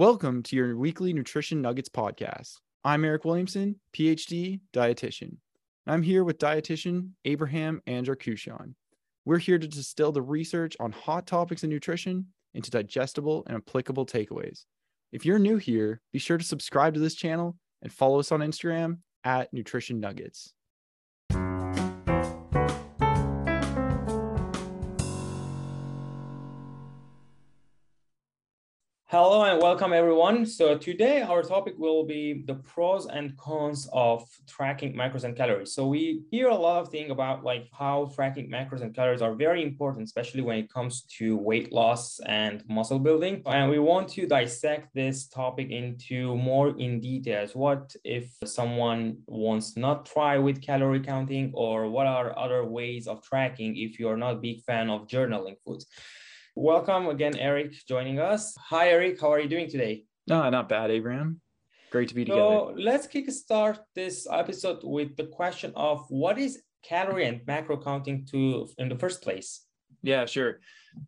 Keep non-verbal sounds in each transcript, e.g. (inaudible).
Welcome to your weekly Nutrition Nuggets podcast. I'm Eric Williamson, PhD dietitian. I'm here with dietitian Abraham Andrar We're here to distill the research on hot topics in nutrition into digestible and applicable takeaways. If you're new here, be sure to subscribe to this channel and follow us on Instagram at Nutrition Nuggets. Hello and welcome everyone. So today our topic will be the pros and cons of tracking macros and calories. So we hear a lot of things about like how tracking macros and calories are very important, especially when it comes to weight loss and muscle building. And we want to dissect this topic into more in details. What if someone wants not try with calorie counting or what are other ways of tracking if you're not a big fan of journaling foods? Welcome again, Eric, joining us. Hi, Eric. How are you doing today? No, not bad, Abraham. Great to be together. So let's kickstart this episode with the question of what is calorie and macro counting to in the first place? Yeah, sure.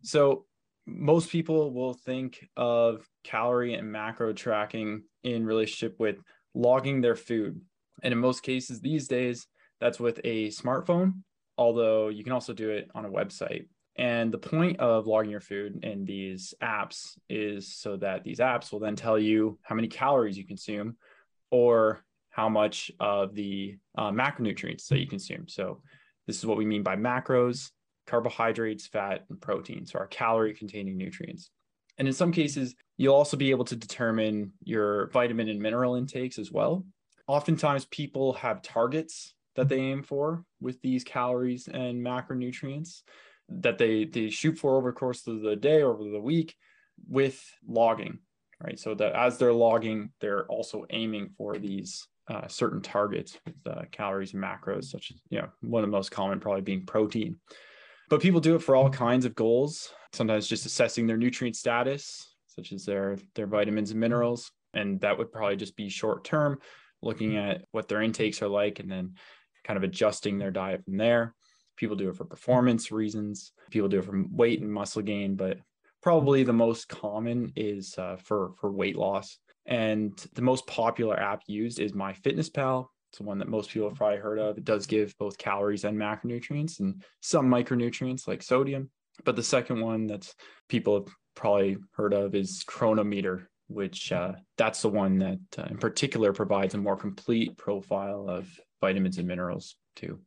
So most people will think of calorie and macro tracking in relationship with logging their food. And in most cases these days, that's with a smartphone, although you can also do it on a website. And the point of logging your food in these apps is so that these apps will then tell you how many calories you consume or how much of the uh, macronutrients that you consume. So, this is what we mean by macros carbohydrates, fat, and protein. So, our calorie containing nutrients. And in some cases, you'll also be able to determine your vitamin and mineral intakes as well. Oftentimes, people have targets that they aim for with these calories and macronutrients that they they shoot for over the course of the day over the week with logging right? So that as they're logging they're also aiming for these uh, certain targets with uh, calories and macros such as you know one of the most common probably being protein. But people do it for all kinds of goals sometimes just assessing their nutrient status such as their their vitamins and minerals and that would probably just be short term looking at what their intakes are like and then kind of adjusting their diet from there People do it for performance reasons. People do it for weight and muscle gain, but probably the most common is uh, for for weight loss. And the most popular app used is MyFitnessPal. It's the one that most people have probably heard of. It does give both calories and macronutrients and some micronutrients like sodium. But the second one that people have probably heard of is Cronometer, which uh, that's the one that uh, in particular provides a more complete profile of vitamins and minerals too.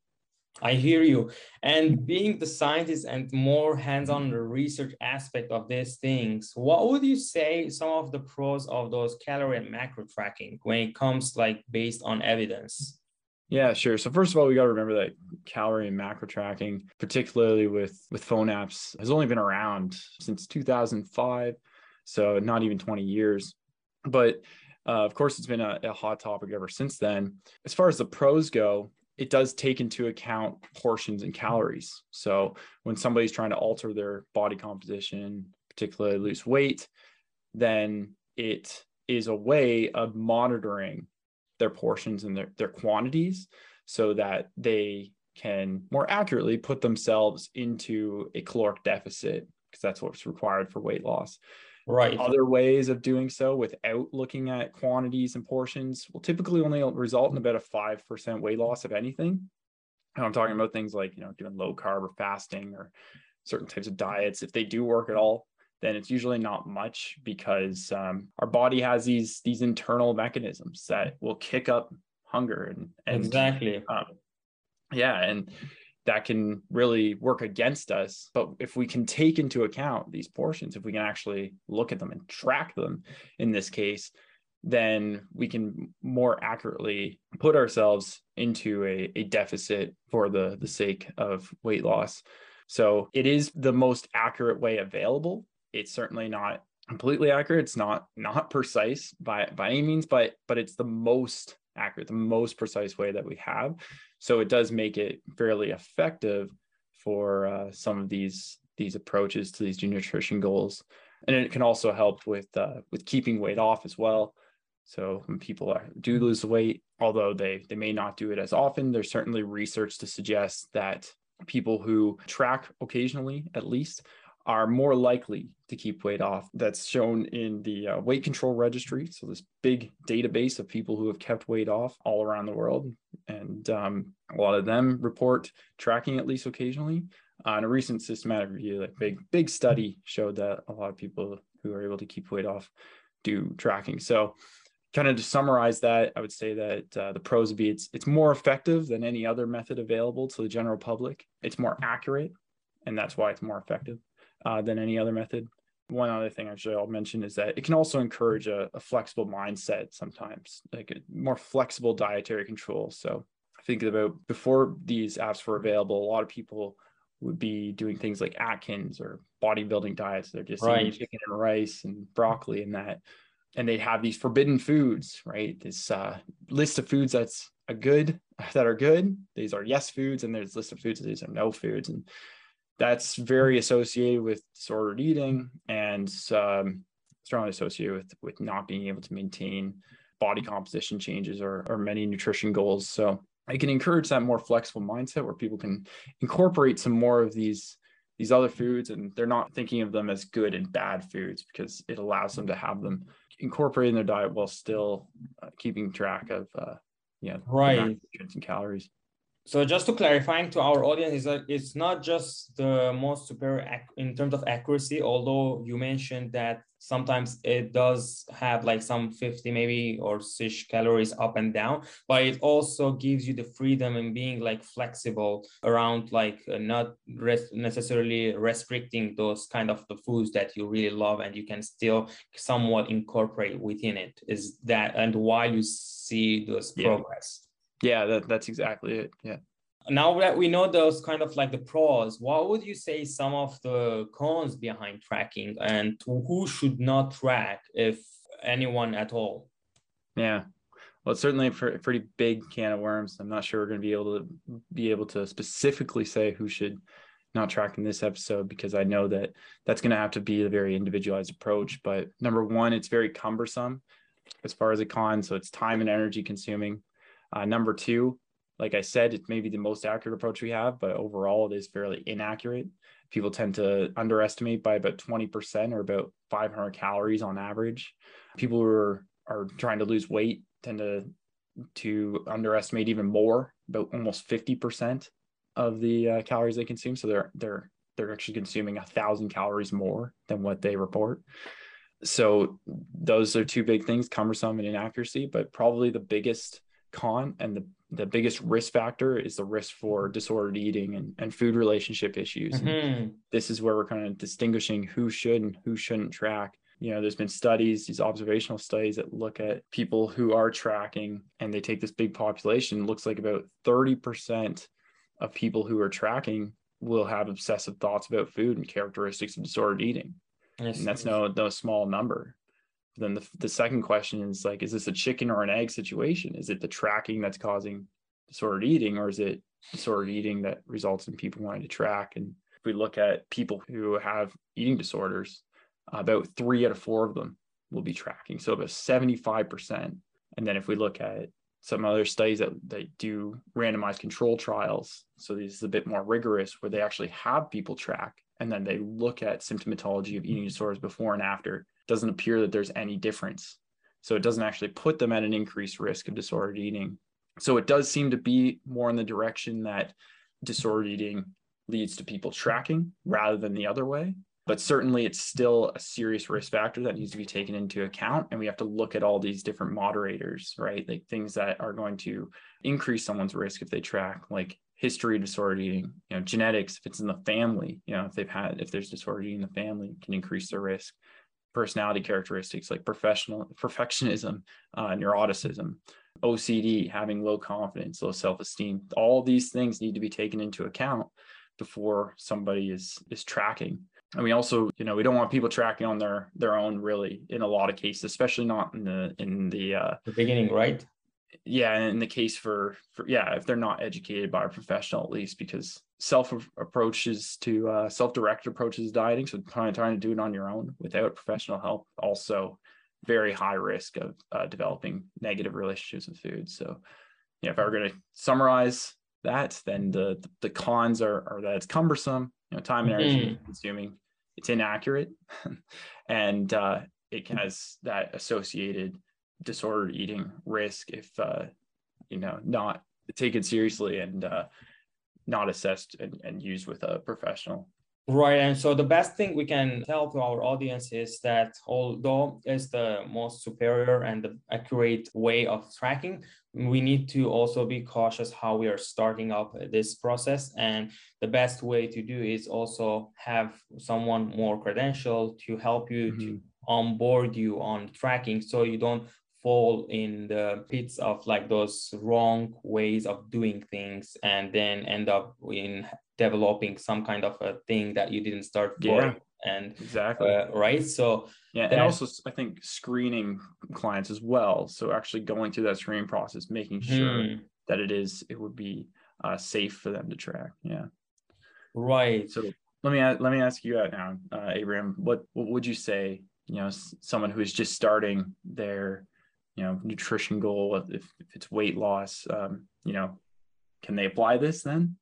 I hear you. And being the scientist and more hands-on the research aspect of these things, what would you say some of the pros of those calorie and macro tracking when it comes like based on evidence? Yeah, sure. So first of all, we got to remember that calorie and macro tracking, particularly with with phone apps, has only been around since 2005, so not even 20 years. But uh, of course, it's been a, a hot topic ever since then. As far as the pros go, it does take into account portions and calories. So when somebody's trying to alter their body composition, particularly lose weight, then it is a way of monitoring their portions and their, their quantities so that they can more accurately put themselves into a caloric deficit because that's what's required for weight loss. Right. Other ways of doing so without looking at quantities and portions will typically only result in about a 5% weight loss of anything. And I'm talking about things like, you know, doing low carb or fasting or certain types of diets. If they do work at all, then it's usually not much because um, our body has these these internal mechanisms that will kick up hunger and, and exactly um, yeah and that can really work against us. But if we can take into account these portions, if we can actually look at them and track them in this case, then we can more accurately put ourselves into a, a deficit for the, the sake of weight loss. So it is the most accurate way available. It's certainly not completely accurate. It's not not precise by by any means, but but it's the most accurate, the most precise way that we have. So it does make it fairly effective for uh, some of these these approaches to these nutrition goals, and it can also help with uh, with keeping weight off as well. So when people are, do lose weight, although they they may not do it as often, there's certainly research to suggest that people who track occasionally, at least, are more likely to keep weight off. That's shown in the uh, weight control registry. So, this big database of people who have kept weight off all around the world. And um, a lot of them report tracking at least occasionally. Uh, in a recent systematic review, like big, big study showed that a lot of people who are able to keep weight off do tracking. So, kind of to summarize that, I would say that uh, the pros would be it's it's more effective than any other method available to the general public. It's more accurate, and that's why it's more effective uh, than any other method. One other thing actually I'll mention is that it can also encourage a, a flexible mindset sometimes, like a more flexible dietary control. So I think about before these apps were available, a lot of people would be doing things like Atkins or bodybuilding diets. They're just right. eating chicken and rice and broccoli and that. And they'd have these forbidden foods, right? This uh, list of foods that's a good (laughs) that are good. These are yes foods, and there's a list of foods. These are no foods, and that's very associated with disordered eating and um, strongly associated with with not being able to maintain body composition changes or, or many nutrition goals. So I can encourage that more flexible mindset where people can incorporate some more of these these other foods and they're not thinking of them as good and bad foods because it allows them to have them incorporated in their diet while still uh, keeping track of uh, yeah right nutrients and calories so just to clarifying to our audience is that it's not just the most superior in terms of accuracy although you mentioned that sometimes it does have like some 50 maybe or 6 calories up and down but it also gives you the freedom in being like flexible around like uh, not res- necessarily restricting those kind of the foods that you really love and you can still somewhat incorporate within it is that and while you see those yeah. progress yeah, that, that's exactly it. Yeah. Now that we know those kind of like the pros, what would you say some of the cons behind tracking and who should not track if anyone at all? Yeah. Well, it's certainly a pretty big can of worms. I'm not sure we're going to be able to be able to specifically say who should not track in this episode because I know that that's going to have to be a very individualized approach. But number one, it's very cumbersome as far as a con. So it's time and energy consuming. Uh, number two, like I said, it's maybe the most accurate approach we have, but overall it is fairly inaccurate. People tend to underestimate by about 20% or about 500 calories on average. People who are, are trying to lose weight tend to to underestimate even more, about almost 50% of the uh, calories they consume. So they're they're they're actually consuming a thousand calories more than what they report. So those are two big things, cumbersome and inaccuracy, but probably the biggest con and the, the biggest risk factor is the risk for disordered eating and, and food relationship issues. Mm-hmm. This is where we're kind of distinguishing who should and who shouldn't track. You know, there's been studies, these observational studies that look at people who are tracking and they take this big population. Looks like about 30% of people who are tracking will have obsessive thoughts about food and characteristics of disordered eating. Yes, and that's no no small number then the, the second question is like is this a chicken or an egg situation? Is it the tracking that's causing disordered eating or is it disordered eating that results in people wanting to track? And if we look at people who have eating disorders about three out of four of them will be tracking so about 75% and then if we look at some other studies that, that do randomized control trials so this is a bit more rigorous where they actually have people track and then they look at symptomatology of eating disorders before and after it doesn't appear that there's any difference. So it doesn't actually put them at an increased risk of disordered eating. So it does seem to be more in the direction that disordered eating leads to people tracking rather than the other way. But certainly it's still a serious risk factor that needs to be taken into account. And we have to look at all these different moderators, right? Like things that are going to increase someone's risk if they track, like history of disordered eating, you know, genetics, if it's in the family, you know, if they've had, if there's disordered eating in the family, can increase their risk personality characteristics like professional perfectionism, uh, neuroticism, OCD, having low confidence, low self-esteem. All these things need to be taken into account before somebody is is tracking. And we also, you know, we don't want people tracking on their their own really in a lot of cases, especially not in the in the uh the beginning, right? Yeah in the case for, for yeah if they're not educated by a professional at least because self approaches to uh, self-directed approaches to dieting so trying, trying to do it on your own without professional help also very high risk of uh, developing negative relationships with food so yeah if i were going to summarize that then the the cons are, are that it's cumbersome you know time and energy mm-hmm. consuming it's inaccurate (laughs) and uh, it has that associated disordered eating risk if uh, you know not taken seriously and uh, not assessed and, and used with a professional Right. And so the best thing we can tell to our audience is that although it's the most superior and the accurate way of tracking, we need to also be cautious how we are starting up this process. And the best way to do is also have someone more credential to help you mm-hmm. to onboard you on tracking so you don't fall in the pits of like those wrong ways of doing things and then end up in developing some kind of a thing that you didn't start for. Yeah, and exactly. uh, right? So yeah and also i think screening clients as well. So actually going through that screening process making sure hmm. that it is it would be uh, safe for them to track. Yeah. Right. So let me let me ask you out now uh, abraham. What what would you say you know someone who is just starting their you know nutrition goal if, if it's weight loss um, you know can they apply this then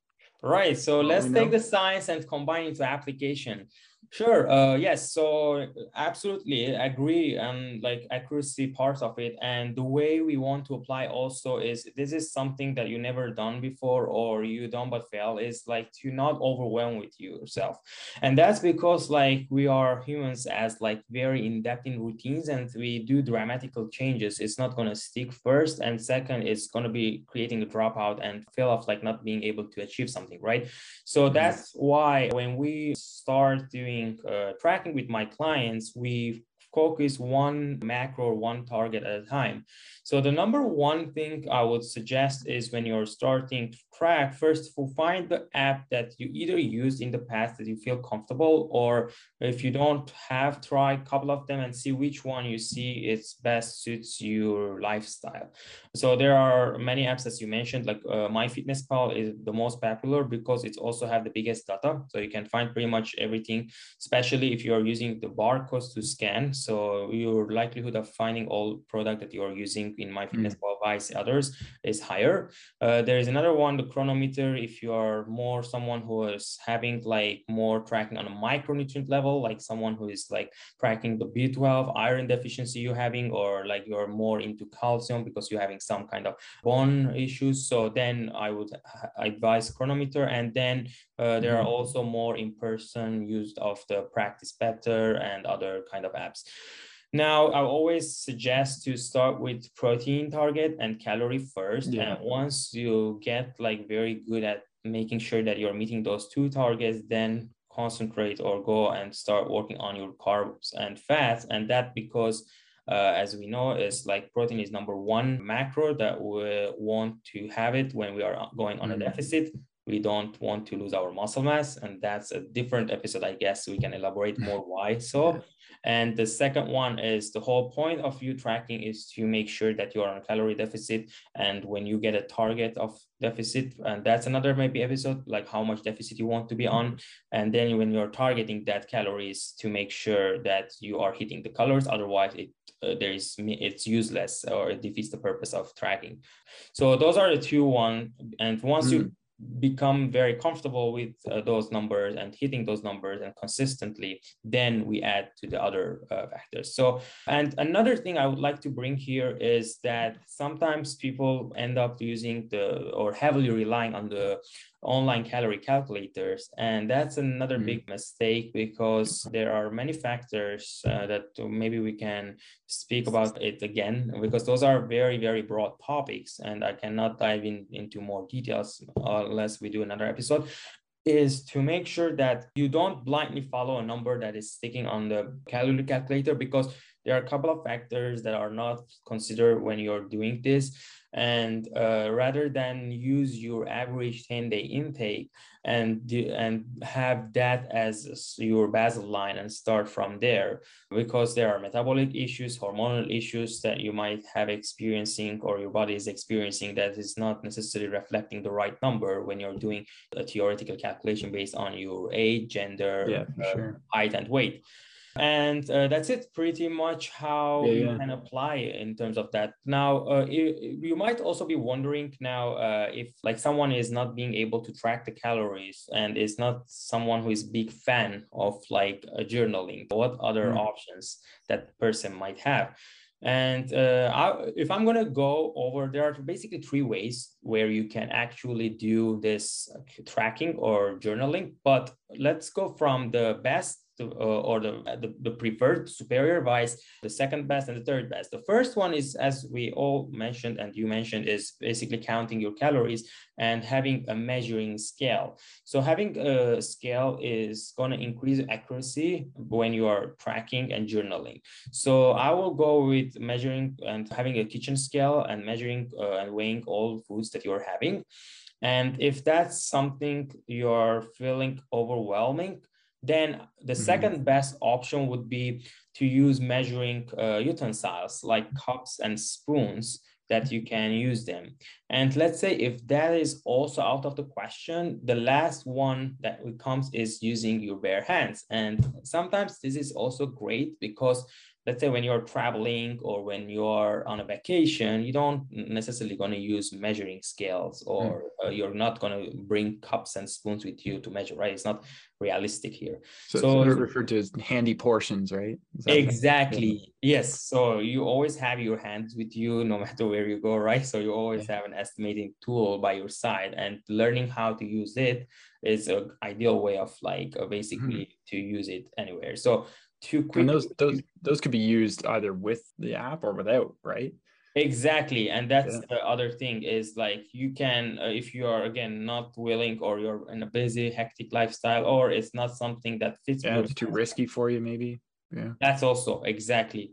Right. So let's take the science and combine it to application. Sure. Uh, yes. So absolutely agree and like accuracy part of it. And the way we want to apply also is this is something that you never done before or you done but fail is like to not overwhelm with yourself. And that's because like we are humans as like very in depth in routines and we do dramatical changes. It's not going to stick first. And second, it's going to be creating a dropout and feel of like not being able to achieve something. Right. So mm-hmm. that's why when we start doing uh, tracking with my clients, we focus one macro or one target at a time. So the number one thing I would suggest is when you're starting to track, first of all, find the app that you either used in the past that you feel comfortable, or if you don't have, try a couple of them and see which one you see it's best suits your lifestyle. So there are many apps as you mentioned, like uh, MyFitnessPal is the most popular because it also have the biggest data. So you can find pretty much everything, especially if you are using the barcodes to scan. So your likelihood of finding all product that you are using in MyFitnessPal mm. vice others is higher. Uh, there is another one, the Cronometer. If you are more someone who is having like more tracking on a micronutrient level, like someone who is like tracking the B12 iron deficiency you're having, or like you're more into calcium because you're having some kind of bone issues. So then I would advise Cronometer. And then uh, there are mm-hmm. also more in-person use of the Practice Better and other kind of apps. Now, I always suggest to start with protein target and calorie first. Yeah. And once you get like very good at making sure that you're meeting those two targets, then concentrate or go and start working on your carbs and fats. And that because uh, as we know, is like protein is number one macro that we want to have it when we are going on a mm-hmm. deficit. We don't want to lose our muscle mass, and that's a different episode. I guess we can elaborate more (laughs) why. So, and the second one is the whole point of you tracking is to make sure that you're on a calorie deficit. And when you get a target of deficit, and that's another maybe episode, like how much deficit you want to be on. And then when you're targeting that calories to make sure that you are hitting the colors otherwise it uh, there is it's useless or it defeats the purpose of tracking. So those are the two one. And once mm. you become very comfortable with uh, those numbers and hitting those numbers and consistently then we add to the other uh, factors. So and another thing i would like to bring here is that sometimes people end up using the or heavily relying on the online calorie calculators. And that's another mm. big mistake because there are many factors uh, that maybe we can speak about it again, because those are very, very broad topics. And I cannot dive in into more details unless we do another episode is to make sure that you don't blindly follow a number that is sticking on the calorie calculator because there are a couple of factors that are not considered when you're doing this and uh, rather than use your average 10 day intake and and have that as your basal line and start from there because there are metabolic issues hormonal issues that you might have experiencing or your body is experiencing that is not necessarily reflecting the right number when you're doing a theoretical calculation based on your age gender yeah, uh, sure. height and weight and uh, that's it pretty much how yeah, you yeah. can apply in terms of that now uh, you, you might also be wondering now uh, if like someone is not being able to track the calories and is not someone who is big fan of like journaling what other mm. options that person might have and uh, I, if I'm going to go over, there are basically three ways where you can actually do this tracking or journaling. But let's go from the best uh, or the, the, the preferred superior vice, the second best and the third best. The first one is, as we all mentioned and you mentioned, is basically counting your calories and having a measuring scale. So having a scale is going to increase accuracy when you are tracking and journaling. So I will go with measuring and having a kitchen scale and measuring uh, and weighing all foods that you're having. And if that's something you're feeling overwhelming, then the mm-hmm. second best option would be to use measuring uh, utensils like cups and spoons that you can use them. And let's say if that is also out of the question, the last one that comes is using your bare hands. And sometimes this is also great because let's say when you're traveling or when you're on a vacation, you don't necessarily going to use measuring scales or mm. uh, you're not going to bring cups and spoons with you to measure, right? It's not realistic here. So, so it's referred to as handy portions, right? Exactly. Yes. So you always have your hands with you no matter where you go, right? So you always yeah. have an estimating tool by your side and learning how to use it is an ideal way of like uh, basically mm. to use it anywhere. So too quick. And those those those could be used either with the app or without, right? Exactly, and that's yeah. the other thing is like you can uh, if you are again not willing or you're in a busy hectic lifestyle or it's not something that fits. Yeah, it's too risky for you, maybe. Yeah, that's also exactly.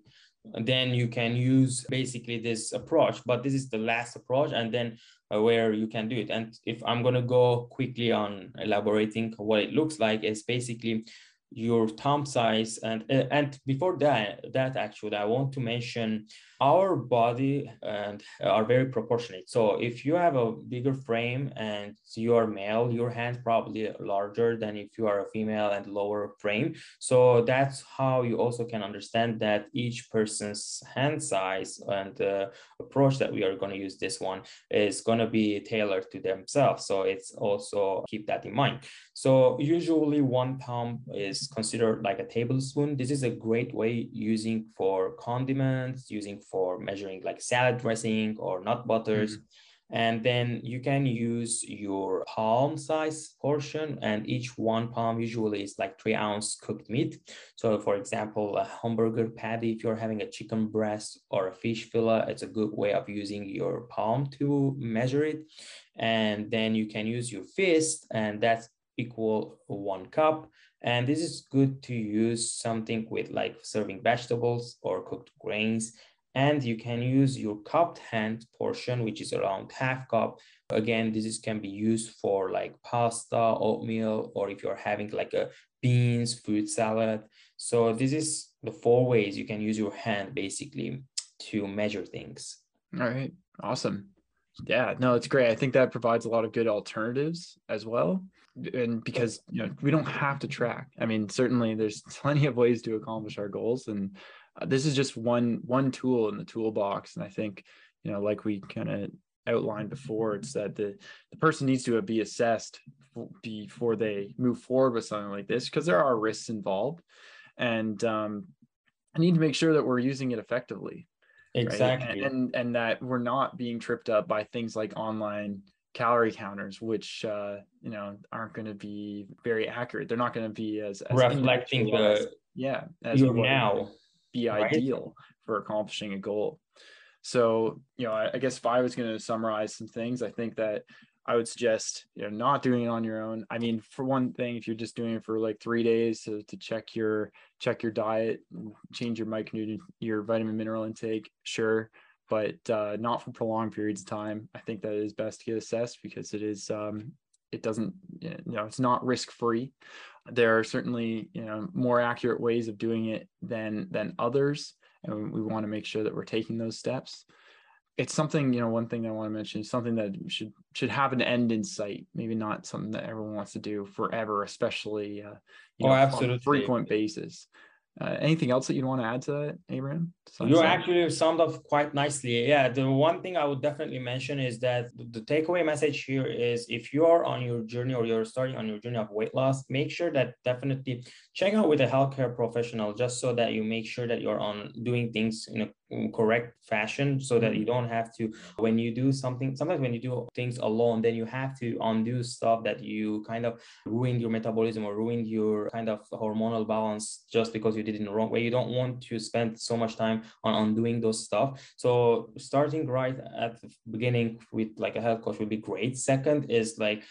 then you can use basically this approach, but this is the last approach, and then uh, where you can do it. And if I'm gonna go quickly on elaborating what it looks like, is basically your thumb size. And uh, and before that that actually i want to mention our body and are very proportionate. So if you have a bigger frame and you are male your hand probably larger than if you are a female and lower frame. So that's how you also can understand that each person's hand size and the approach that we are going to use this one is going to be tailored to themselves. So it's also keep that in mind. So usually one thumb is considered like a tablespoon. This is a great way using for condiments, using for measuring like salad dressing or nut butters. Mm-hmm. And then you can use your palm size portion and each one palm usually is like three ounce cooked meat. So for example, a hamburger patty, if you're having a chicken breast or a fish fillet, it's a good way of using your palm to measure it. And then you can use your fist and that's equal one cup. And this is good to use something with like serving vegetables or cooked grains. And you can use your cupped hand portion, which is around half cup. Again, this is, can be used for like pasta, oatmeal, or if you're having like a beans, fruit salad. So this is the four ways you can use your hand basically to measure things. All right. Awesome. Yeah, no, it's great. I think that provides a lot of good alternatives as well and because you know we don't have to track i mean certainly there's (laughs) plenty of ways to accomplish our goals and uh, this is just one one tool in the toolbox and i think you know like we kind of outlined before it's that the, the person needs to be assessed before they move forward with something like this because there are risks involved and um, i need to make sure that we're using it effectively exactly right? and and that we're not being tripped up by things like online calorie counters, which uh, you know aren't going to be very accurate. They're not going to be as, as reflecting the as, yeah as now be right? ideal for accomplishing a goal. So you know, I, I guess if I was going to summarize some things, I think that I would suggest you know not doing it on your own. I mean, for one thing, if you're just doing it for like three days to, to check your check your diet, change your micronutrient, your vitamin mineral intake, sure but uh, not for prolonged periods of time. I think that is best to get assessed because it is um, it doesn't you know it's not risk free. There are certainly you know more accurate ways of doing it than than others, and we want to make sure that we're taking those steps. It's something you know one thing I want to mention is something that should should have an end in sight. Maybe not something that everyone wants to do forever, especially uh, you oh, know, absolutely. on a frequent basis Uh, anything else that you'd want to add to that, Abraham? You actually summed up quite nicely. Yeah, the one thing I would definitely mention is that the takeaway message here is if you are on your journey or you're starting on your journey of weight loss, make sure that definitely check out with a healthcare professional just so that you make sure that you're on doing things in a correct fashion so that you mm-hmm. don't have to when you do something sometimes when you do things alone then you have to undo stuff that you kind of ruined your metabolism or ruined your kind of hormonal balance just because you did it in the wrong way. You don't want to spend so much time on undoing those stuff. So starting right at the beginning with like a health coach would be great. Second is like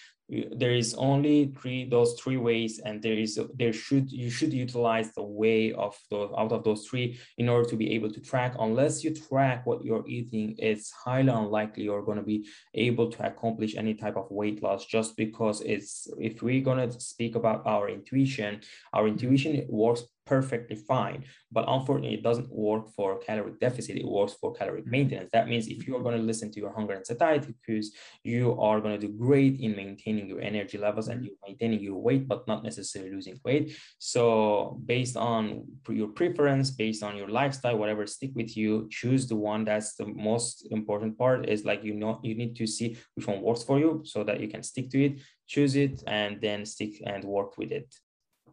there is only three those three ways and there is there should you should utilize the way of those out of those three in order to be able to track. Unless you track what you're eating it's highly unlikely you're going to be able to accomplish any type of weight loss just because it's if we're going to speak about our intuition our mm-hmm. intuition works perfectly fine. But unfortunately, it doesn't work for caloric deficit. It works for caloric maintenance. That means if you are going to listen to your hunger and satiety cues, you are going to do great in maintaining your energy levels and you maintaining your weight, but not necessarily losing weight. So based on your preference, based on your lifestyle, whatever stick with you, choose the one that's the most important part is like, you know, you need to see which one works for you so that you can stick to it, choose it, and then stick and work with it.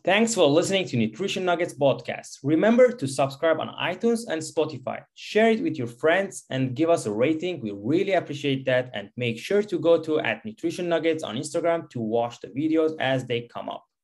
Thanks for listening to Nutrition Nuggets podcast. Remember to subscribe on iTunes and Spotify. Share it with your friends and give us a rating. We really appreciate that. And make sure to go to at Nutrition Nuggets on Instagram to watch the videos as they come up.